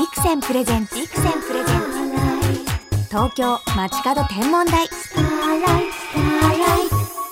ビクセンプレゼンツビクセンプレゼンツ。東京街角天文台。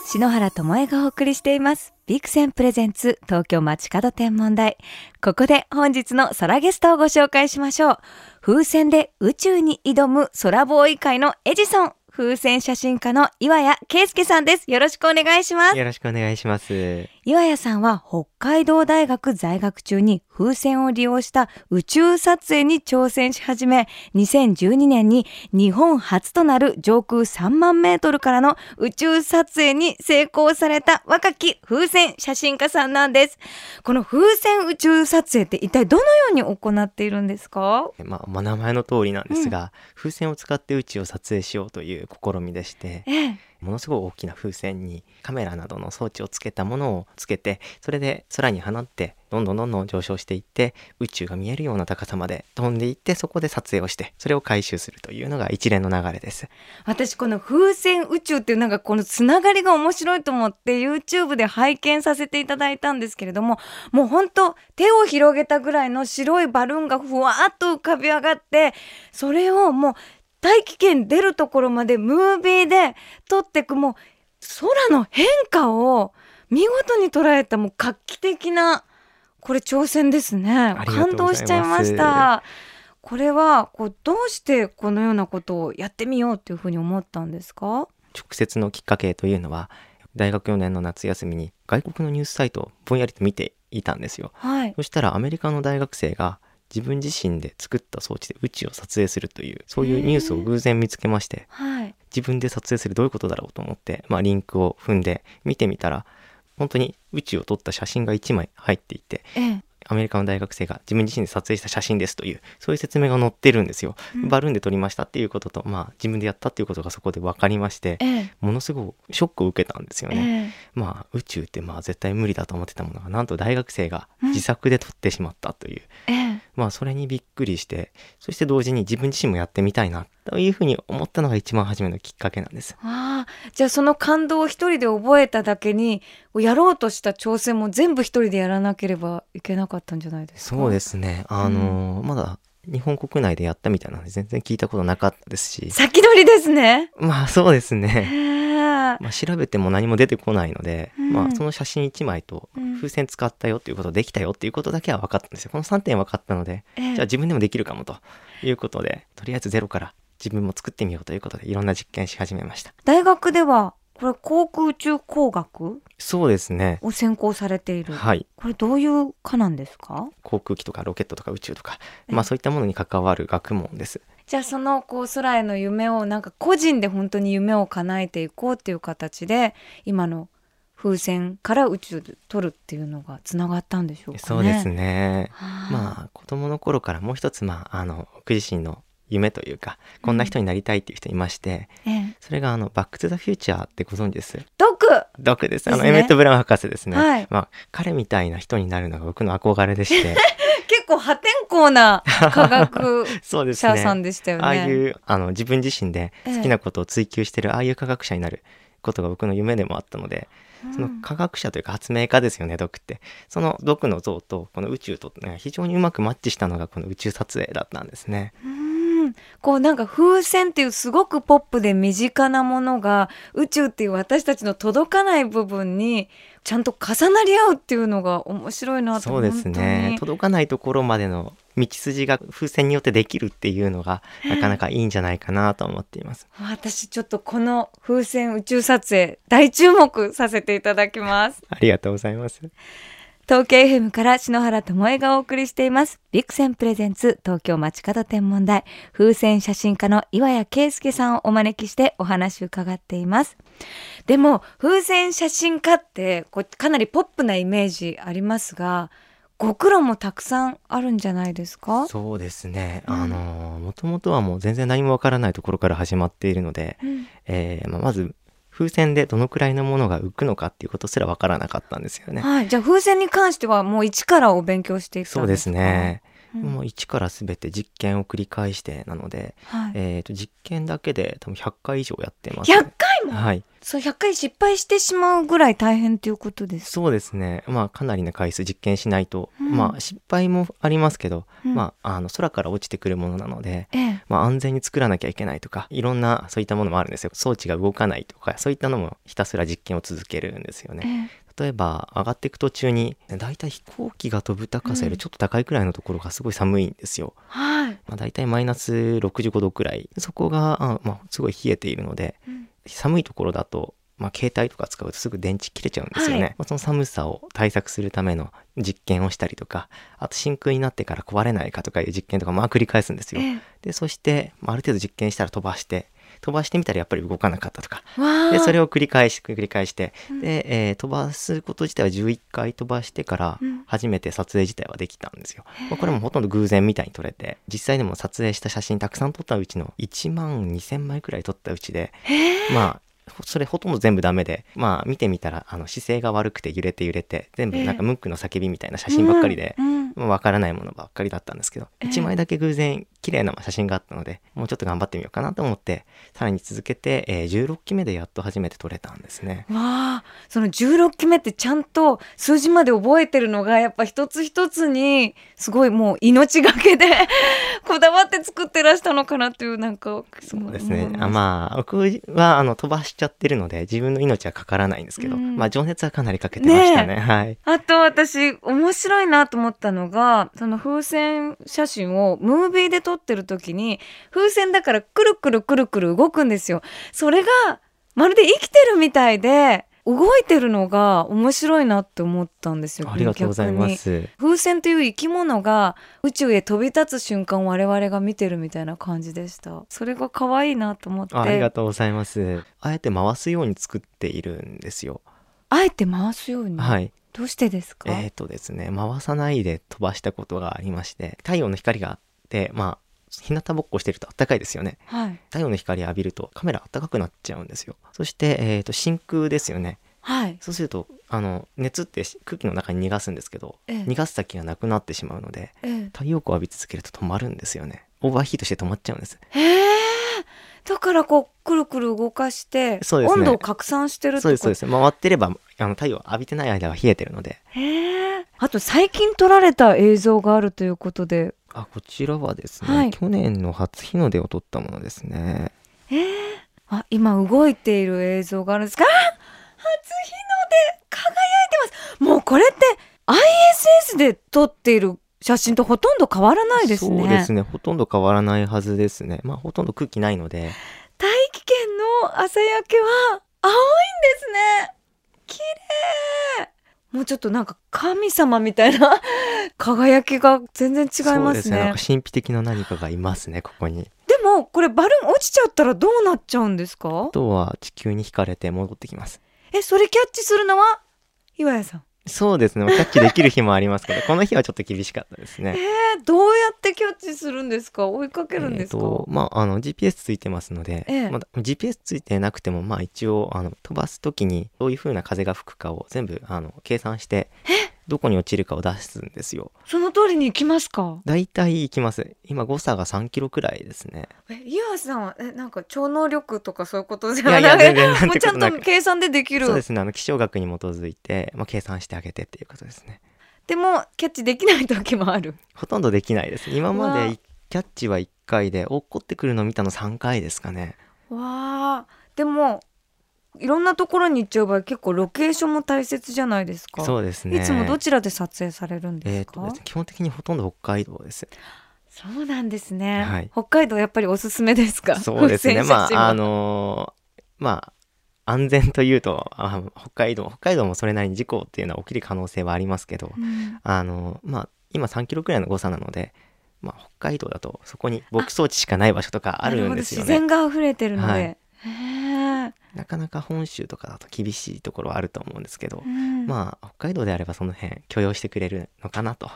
篠原智恵がお送りしています。ビクセンプレゼンツ東京街角天文台。ここで本日の空ゲストをご紹介しましょう。風船で宇宙に挑む空ボーイ界のエジソン。風船写真家の岩谷圭介さんです。よろしくお願いします。よろしくお願いします。岩谷さんは北海道大学在学中に風船を利用した宇宙撮影に挑戦し始め、2012年に日本初となる上空3万メートルからの宇宙撮影に成功された若き風船写真家さんなんです。この風船宇宙撮影って一体どのように行っているんですか？まあ、まあ名前の通りなんですが、風船を使って宇宙を撮影しようという試みでして、ええ。ものすごい大きな風船にカメラなどの装置をつけたものをつけて、それで空に放って、どんどんどんどん上昇していって、宇宙が見えるような高さまで飛んでいって、そこで撮影をして、それを回収するというのが一連の流れです。私この風船宇宙っていうなんかこのつながりが面白いと思って YouTube で拝見させていただいたんですけれどももう本当手を広げたぐらいの白いバルーンがふわっと浮かび上がってそれをもう大気圏出るところまでムービーで撮ってくもう空の変化を見事に捉えたもう画期的なこれ挑戦ですね。感動しちゃいました。これはこうどうしてこのようなことをやってみようっていうふうに思ったんですか？直接のきっかけというのは、大学4年の夏休みに外国のニュースサイトをぼんやりと見ていたんですよ。はい。そしたらアメリカの大学生が自分自身で作った装置で宇宙を撮影するというそういうニュースを偶然見つけましてはい。自分で撮影するどういうことだろうと思って、まあ、リンクを踏んで見てみたら本当に宇宙を撮った写真が1枚入っていてええアメリカの大学生が自分自身で撮影した写真ですというそういう説明が載ってるんですよ。うん。バルーンで撮りましたっていうことと、まあ、自分でやったっていうことがそこで分かりましてええ。ものすごいショックを受けたんですよね。えまあ宇宙ってまあ絶対無理だと思ってたものがなんと大学生がうん。自作で撮ってしまったという、ええ。まあそれにびっくりしてそして同時に自分自身もやってみたいなというふうに思ったのが一番初めのきっかけなんです。ああじゃあその感動を一人で覚えただけにやろうとした挑戦も全部一人でやらなければいけなかったんじゃないですか？そうですね。あのーまだ日本国内でやったみたいなので全然聞いたことなかったですし。先取りですね。まあそうですへね。えまあ、調べても何も出てこないので、うん。まあ、その写真1枚とうん。風船使ったよっていうことできたよっていうことだけは分かったんですよ。この3点分かったので、ええ。じゃあ自分でもできるかもということで、とりあえずゼロから自分も作ってみようということで、いろんな実験し始めました。大学ではこれ航空宇宙工学そうですね。を専攻されている、はい。これどういう科なんですか？航空機とかロケットとか宇宙とか、ええまあそういったものに関わる学問です。じゃあそのこう空への夢をなんか個人で本当に夢を叶えていこうっていう形で今の風船から宇宙で撮るっていうのがつながったんでしょうかね。そうですね。はあ。まあ子供の頃からもう一つ、まああの、僕自身の夢というか、こんな人になりたいっていう人いまして、ええ、それがあの、バックトゥザフューチャーってご存知です？毒ドクです。あの、エメット・ブラウン博士ですね。はいまあ、彼みたいな人になるのが僕の憧れでして、結構破天荒な 科学者さんね。でしたよね。ああいう、あの、自分自身で好きなことを追求してる、ああいう科学者になることが僕の夢でもあったので、その科学者というか発明家ですよね、ドクって。そのドクの像と、この宇宙と、ね、非常にうまくマッチしたのがこの宇宙撮影だったんですね。うんこうなんか風船っていうすごくポップで身近なものが宇宙っていう私たちの届かない部分にちゃんと重なり合うっていうのが面白いなとそうですね。届かないところまでの道筋が風船によってできるっていうのが、なかなかいいんじゃないかなと思っています。私ちょっとこの風船宇宙撮影大注目させていただきます。ありがとうございます。東京 FM から篠原智恵がお送りしています。ビクセンプレゼンツ東京街角天文台風船写真家の岩谷圭介さんをお招きしてお話を伺っています。でも風船写真家ってこうかなりポップなイメージありますが、ご苦労もたくさんあるんじゃないですか？そうですね。うんあの、もともとはもう全然何もわからないところから始まっているので、うんえーまあ、まず、風船でどのくらいのものが浮くのかっていうことすらわからなかったんですよね。はい。じゃあ風船に関してはもう一からお勉強していったそうですね。うんもう一から全て実験を繰り返してなので、はい。えー、と実験だけで多分100回以上やってます、100回？も、はい。そう100回失敗してしまうぐらい大変っていうことですそうですね。まあ、かなりの回数実験しないと、うんまあ、失敗もありますけど、うんまあ、あの、空から落ちてくるものなので、ええまあ、安全に作らなきゃいけないとか、いろんなそういったものもあるんですよ。装置が動かないとか、そういったのもひたすら実験を続けるんですよね。え例えば、上がっていく途中に、だいたい飛行機が飛ぶ高さよりちょっと高いくらいのところがすごい寒いんですよ。はい、まあ、だいたいマイナス65度くらい。そこが、あまあ、すごい冷えているので、うん寒いところだと、まあ、携帯とか使うとすぐ電池切れちゃうんですよね、はい。まあその寒さを対策するための実験をしたりとかあと真空になってから壊れないかとかいう実験とかまあ繰り返すんですよ、え。でそして、まあ、ある程度実験したら飛ばして飛ばしてみたらやっぱり動かなかったとか。でそれを繰り返し繰り返して。うん。で、えー飛ばすこと自体は11回飛ばしてからうん。初めて撮影自体はできたんですよ、まあこれもほとんど偶然みたいに撮れて。実際でも撮影した写真たくさん撮ったうちの1万2000枚くらい撮ったうちでええまあそれほとんど全部ダメでまあ見てみたらあの姿勢が悪くて揺れて揺れて全部なんかムンクの叫びみたいな写真ばっかりで、うん。うん。まあわからないものばっかりだったんですけど、ええ1枚だけ偶然綺麗な写真があったのでもうちょっと頑張ってみようかなと思ってさらに続けて、えー16期目でやっと初めて撮れたんですね。わあその16期目ってちゃんと数字まで覚えてるのがやっぱ一つ一つにすごいもう命がけで こだわって作ってらしたのかなっていうなんかそうですね。あまあ、僕はあの飛ばしちゃってるので、自分の命はかからないんですけど、うんまあ、情熱はかなりかけてましたね。はい。あと私面白いなと思ったのがその風船写真をムービーで撮ってる時に風船だからくるくるくるくる動くんですよ。それがまるで生きてるみたいで動いてるのが面白いなって思ったんですよ。ありがとうございます。風船という生き物が宇宙へ飛び立つ瞬間を我々が見てるみたいな感じでした。それが可愛いなと思って。あありがとうございます。あえて回すように作っているんですよ。あえて回すように？はい。どうしてですか？えっ、とですね、回さないで飛ばしたことがありまして、太陽の光があって、まあ、日向ぼっこしてると暖かいですよね。はい。太陽の光浴びるとカメラ暖かくなっちゃうんですよ。そして、えっ、と、真空ですよね。はい。そうすると、あの、熱って空気の中に逃がすんですけど、ええ逃がす先がなくなってしまうので、ええ太陽光を浴び続けると止まるんですよね。オーバーヒートして止まっちゃうんです。へえ。だからこうくるくる動かして、ね温度を拡散してるそうです、そうです。回ってれば、あの、太陽浴びてない間は冷えてるので。へえ。あと最近撮られた映像があるということで。あ、こちらはですね、はい去年の初日の出を撮ったものですね。ええ。あ、今動いている映像があるんですか？あ初日の出輝いてます。もうこれって ISS で撮っている写真とほとんど変わらないですね。そうですね。ほとんど変わらないはずですね。まあ、ほとんど空気ないので。大気圏の朝焼けは青いんですね綺麗もうちょっとなんか神様みたいな 輝きが全然違いそうますすね。なんか神秘的な何かがいますね、ここに。でもこれバルーン落ちちゃったらどうなっちゃうんですか？あとは地球に惹かれて戻ってきます。えそれキャッチするのは岩谷さんそうですね。キャッチできる日もありますけど、この日はちょっと厳しかったですえね。ー、どうやってキャッチするんですか？追いかけるんですか、えーとまあ、あの GPS ついてますので、ええまだ GPS ついてなくても、まあ、一応あの飛ばす時にどういう風な風が吹くかを全部あの計算してどこに落ちるかを出すんですよ。その通りに行きますか？だいたい行きます。今誤差が3キロくらいですね。え岩谷さんはえなんか超能力とかそういうことじい？やいやゃなくて全然なんもうちゃんと計算でできるそうですね。あの気象学に基づいて、まあ、計算してあげてっていうことですね。でもキャッチできない時もある。ほとんどできないです。今までキャッチは1回で、落っこってくるの見たの3回ですかね。わあ、でもいろんなところに行っちゃう場合結構ロケーションも大切じゃないですか。そうですね。いつもどちらで撮影されるんでえーすか。とですね基本的にほとんど北海道です。そうなんですね、はい北海道やっぱりおすすめですか？そうですね。まあ、あのーまあ、安全というとあ、北海道、北海道もそれなりに事故っていうのは起きる可能性はありますけど、うんあのーまあ、今3キロくらいの誤差なので、まあ、北海道だとそこに牧草地しかない場所とかあるんですよね。自然が溢れてるので。はいなかなか本州とかだと厳しいところはあると思うんですけど、うんまあ、北海道であればその辺許容してくれるのかなと。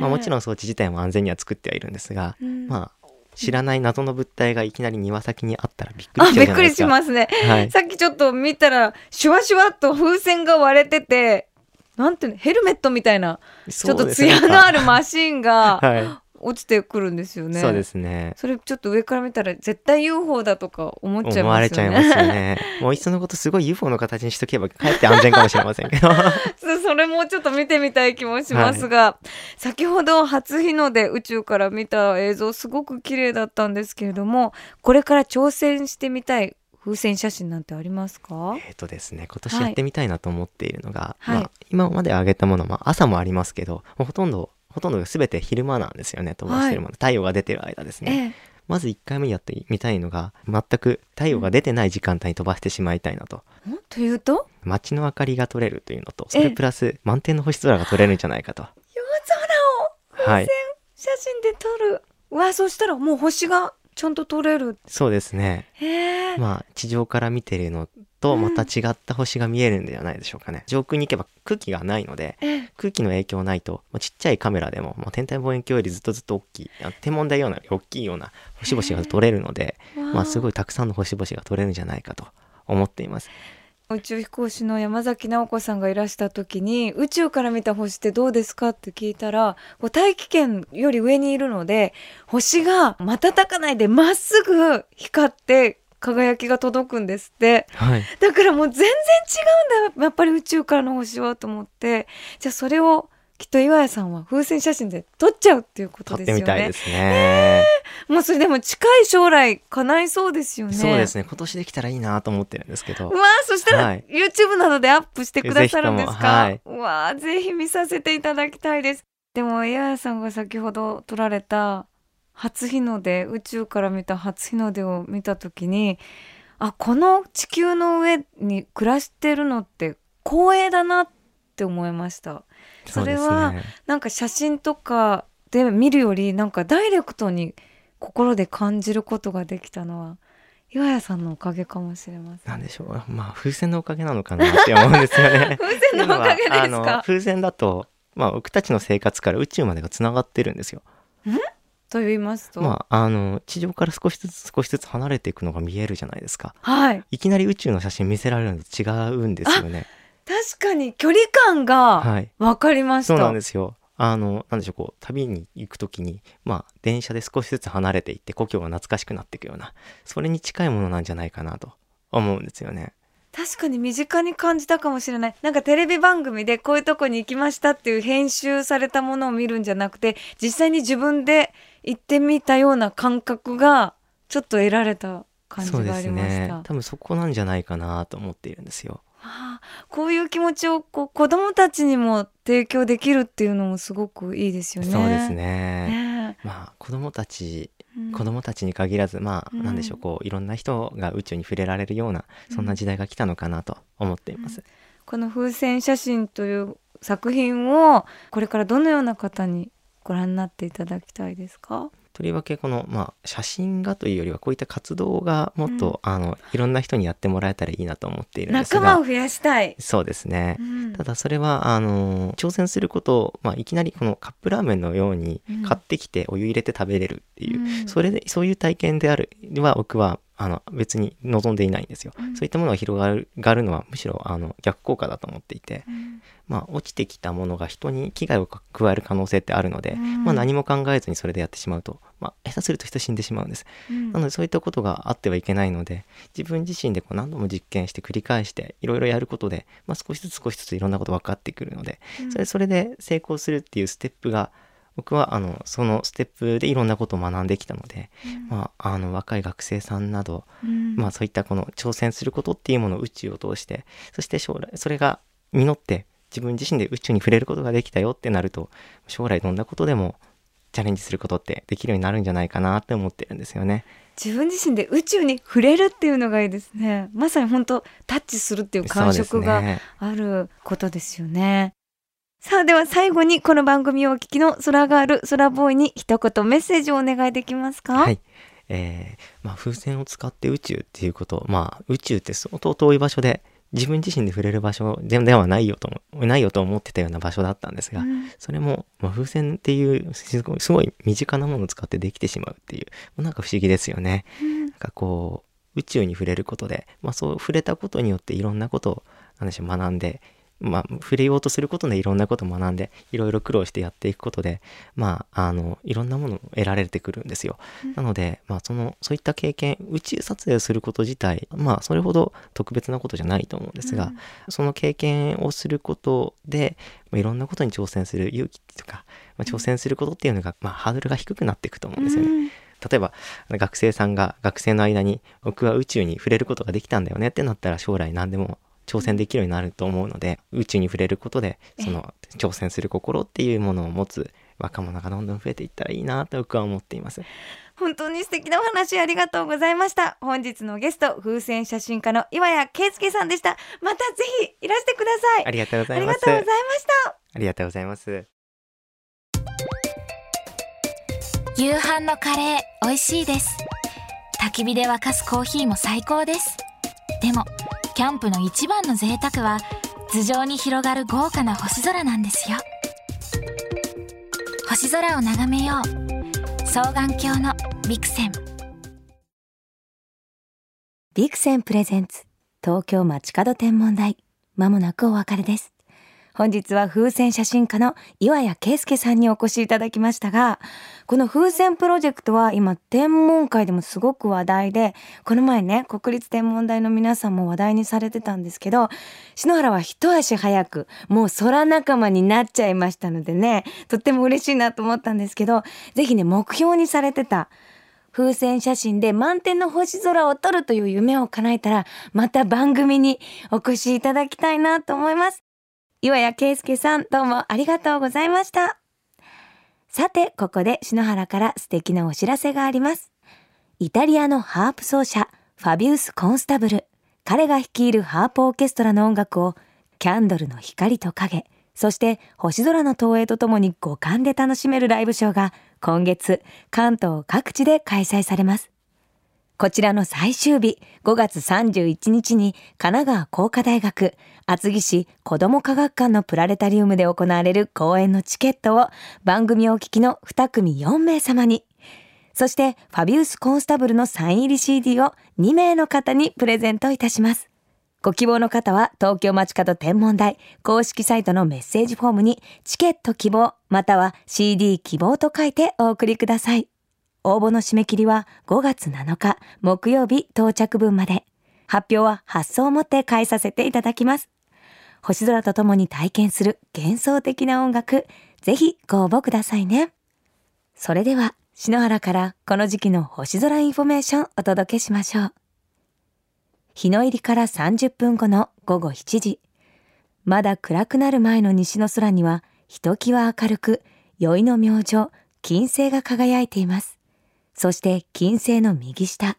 まあ、もちろん装置自体も安全には作ってはいるんですが、うんまあ、知らない謎の物体がいきなり庭先にあったらびっくりしちゃうあびっくり。しますね。はい。さっきちょっと見たらシュワシュワっと風船が割れててなんていうのヘルメットみたいなちょっと艶のあるマシンがはい。落ちてくるんですよね。そうですね。それちょっと上から見たら絶対 UFO だとか思っちゃいますよね。思われちゃいますよね。もういっそのことすごい UFO の形にしとけばかえって安全かもしれませんけど。そそれもちょっと見てみたい気もしますが、先ほど初日の出宇宙から見た映像すごく綺麗だったんですけれどもこれから挑戦してみたい風船写真なんてありますか？えっとですね、今年やってみたいなと思っているのが、はいまあ、今まで上げたもの、まあ、朝もありますけど、ほとんど、ほとんど全て昼間なんですよね、飛ばしてるもの。太陽が出てる間ですね。ええまず1回目やってみたいのが、全く太陽が出てない時間帯に飛ばしてしまいたいなと。んというと？街の明かりが撮れるというのと、ええそれプラス満天の星空が撮れるんじゃないかと。夜空をはい。写真で撮るうわそしたらもう星がちゃんと撮れるそうですね。へえ、まあ、地上から見てるのと、また違った星が見えるんではないでしょうかね。上空に行けば空気がないので、ええ空気の影響ないと、まあちっちゃいカメラでも、まあ、天体望遠鏡よりずっとずっと大きいあ天文台ような大きいような星々が撮れるので、まあ、すごいいたくさんの星々が撮れるんじゃないかと思っています。宇宙飛行士の山崎直子さんがいらした時に宇宙から見た星ってどうですかって聞いたらこう大気圏より上にいるので星が瞬かないでまっすぐ光って輝きが届くんですって。はい。だからもう全然違うんだ。やっぱり宇宙からの星はと思って。じゃあそれをきっと岩谷さんは風船写真で撮っちゃうっていうこと撮っですよね。てみたいですね。もうそれでも近い将来叶いそうですよね。そうですね。今年できたらいいなと思ってるんですけど。う。わーそしたら、はい。YouTube などでアップしてくださるんですか、ぜひとうわーぜひ見させていただきたいです。でも岩谷さんが先ほど撮られた初日の出宇宙から見た初日の出を見た時にあこの地球の上に暮らしてるのって光栄だなって思いましたそれはなんか写真とかで見るよりなんかダイレクトに心で感じることができたのは岩谷さんのおかげかもしれませんなんでしょう。まあ、風船のおかげなのかなって思うんですよね。風船のおかげですか？風船だと、まあ、僕たちの生活から宇宙までがつながってるんですよ。と言いますと、まあ、あの、地上から少しずつ少しずつ離れていくのが見えるじゃないですか。はいいきなり宇宙の写真見せられるのと違うんですよね。確かに距離感がはい。分かりました、そうなんですよ。あの、なんでしょう、こう、旅に行くときに、まあ、電車で少しずつ離れていって、故郷が懐かしくなっていくような、それに近いものなんじゃないかなと思うんですよね。確かに身近に感じたかもしれないなんかテレビ番組でこういうとこに行きましたっていう編集されたものを見るんじゃなくて実際に自分で行ってみたような感覚がちょっと得られた感じがありました、ね。多分そこなんじゃないかなと思っているんですよ。ああこういう気持ちをこう子供たちにも提供できるっていうのもすごくいいですよね。そうですね。ねまあ、子供たち、うん子供たちに限らず、まあ、うんなんでしょう、こう、いろんな人が宇宙に触れられるような、そんな時代が来たのかなと思っています。この風船写真という作品をこれからどのような方にご覧になっていただきたいですか？とりわけこの、まあ、写真がというよりはこういった活動がもっと、あのいろんな人にやってもらえたらいいなと思っているんですが。仲間を増やしたい。そうですね。う、ん。ただそれはあの挑戦することを、まあ、いきなりこのカップラーメンのようにうん。買ってきてお湯入れて食べれるっていう、うん。それでそういう体験であるは僕はあの別に望んでいないんですよ、うん。そういったものが広がるのはむしろあの逆効果だと思っていて、うん。まあ、落ちてきたものが人に危害を加える可能性ってあるので、うん。まあ、何も考えずにそれでやってしまうと、まあ、下手すると人死んでしまうんです。うん。なのでそういったことがあってはいけないので自分自身でこう何度も実験して繰り返していろいろやることで、まあ、少しずつ少しずついろんなこと分かってくるのでそれそれで成功するっていうステップが僕はあのそのステップでいろんなことを学んできたので、まあ、あの若い学生さんなど、うんまあ、そういったこの挑戦することっていうものを宇宙を通してそして将来それが実って自分自身で宇宙に触れることができたよってなると将来どんなことでもチャレンジすることってできるようになるんじゃないかなって思ってるんですよね。自分自身で宇宙に触れるっていうのがいいですね。まさに本当タッチするっていう感触があることですよね。さあでは最後にこの番組をお聞きの空ガール空ボーイに一言メッセージをお願いできますか？はい。えーまあ、風船を使って宇宙っていうこと、まあ、宇宙って相当遠い場所で、自分自身で触れる場所でではないよとも、ないよと思ってたような場所だったんですが、うんそれも、まあ、風船っていうすごい、すごい身近なものを使ってできてしまうっていう、なんか不思議ですよね。なんかこう、宇宙に触れることで、まあそう触れたことによっていろんなことを、なんでしょう、学んで、まあ、触れようとすることでいろんなことを学んで、いろいろ苦労してやっていくことで、まあ、あの、いろんなものを得られてくるんですよ。なので、まあ、その、そういった経験、宇宙撮影をすること自体、まあ、それほど特別なことじゃないと思うんですが、その経験をすることで、まあ、いろんなことに挑戦する勇気とか、まあ、挑戦することっていうのが、まあ、ハードルが低くなっていくと思うんですよね。例えば学生さんが学生の間に僕は宇宙に触れることができたんだよねってなったら将来何でも挑戦できるようになると思うので宇宙に触れることでその挑戦する心っていうものを持つ若者がどんどん増えていったらいいなと僕は思っています。本当に素敵なお話ありがとうございました。本日のゲスト風船写真家の岩谷圭介さんでした。またぜひいらしてください。ありがとうございます。ありがとうございました。ありがとうございます。夕飯のカレー美味しいです。焚き火で沸かすコーヒーも最高です。でもキャンプの一番の贅沢は頭上に広がる豪華な星空なんですよ。星空を眺めよう。双眼鏡のビクセン。ビクセンプレゼンツ。東京街角天文台。まもなくお別れです。本日は風船写真家の岩谷圭介さんにお越しいただきましたが、この風船プロジェクトは今天文界でもすごく話題で、この前ね、国立天文台の皆さんも話題にされてたんですけど、篠原は一足早くもう空仲間になっちゃいましたのでね、とっても嬉しいなと思ったんですけど、ぜひね、目標にされてた風船写真で満天の星空を撮るという夢を叶えたら、また番組にお越しいただきたいなと思います。岩谷圭介さん、どうもありがとうございました。さて、ここで篠原から素敵なお知らせがあります。イタリアのハープ奏者、ファビウス・コンスタブル。彼が率いるハープオーケストラの音楽を、キャンドルの光と影、そして星空の投影とともに五感で楽しめるライブショーが今月関東各地で開催されます。こちらの最終日、5月31日に神奈川工科大学厚木市子ども科学館のプラネタリウムで行われる公演のチケットを番組お聞きの2組4名様に、そしてファビウスコンスタブルのサイン入り CD を2名の方にプレゼントいたします。ご希望の方は東京街角天文台公式サイトのメッセージフォームにチケット希望または CD 希望と書いてお送りください。応募の締め切りは5月7日木曜日到着分まで。発表は発送をもって返させていただきます。星空とともに体験する幻想的な音楽、ぜひご応募くださいね。それでは、篠原からこの時期の星空インフォメーションお届けしましょう。日の入りから30分後の午後7時。まだ暗くなる前の西の空には、ひときわ明るく、宵の明星、金星が輝いています。そして金星の右下、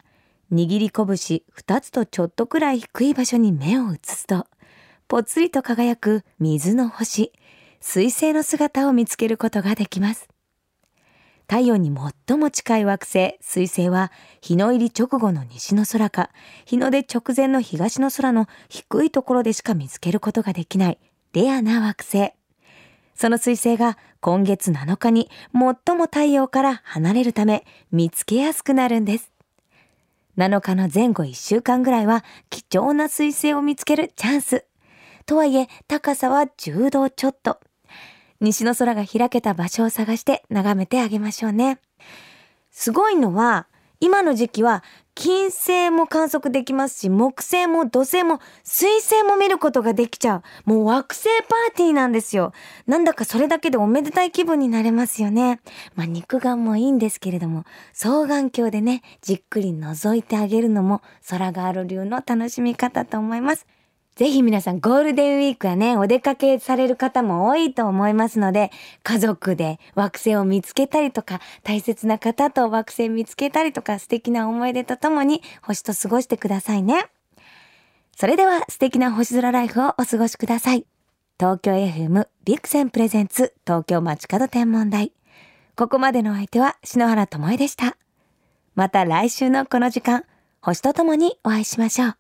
握り拳二つとちょっとくらい低い場所に目を移すと、ぽつりと輝く水の星、水星の姿を見つけることができます。太陽に最も近い惑星、水星は、日の入り直後の西の空か、日の出直前の東の空の低いところでしか見つけることができない、レアな惑星。その彗星が今月7日に最も太陽から離れるため見つけやすくなるんです。7日の前後1週間ぐらいは貴重な彗星を見つけるチャンス。とはいえ高さは10度ちょっと。西の空が開けた場所を探して眺めてあげましょうね。すごいのは今の時期は金星も観測できますし、木星も土星も水星も見ることができちゃう。もう惑星パーティーなんですよ。なんだかそれだけでおめでたい気分になれますよね。まあ肉眼もいいんですけれども、双眼鏡でね、じっくり覗いてあげるのも空がある流の楽しみ方と思います。ぜひ皆さんゴールデンウィークはね、お出かけされる方も多いと思いますので、家族で惑星を見つけたりとか、大切な方と惑星見つけたりとか、素敵な思い出とともに星と過ごしてくださいね。それでは素敵な星空ライフをお過ごしください。東京 FM ビクセンプレゼンツ東京街角天文台。ここまでの相手は篠原智恵でした。また来週のこの時間、星とともにお会いしましょう。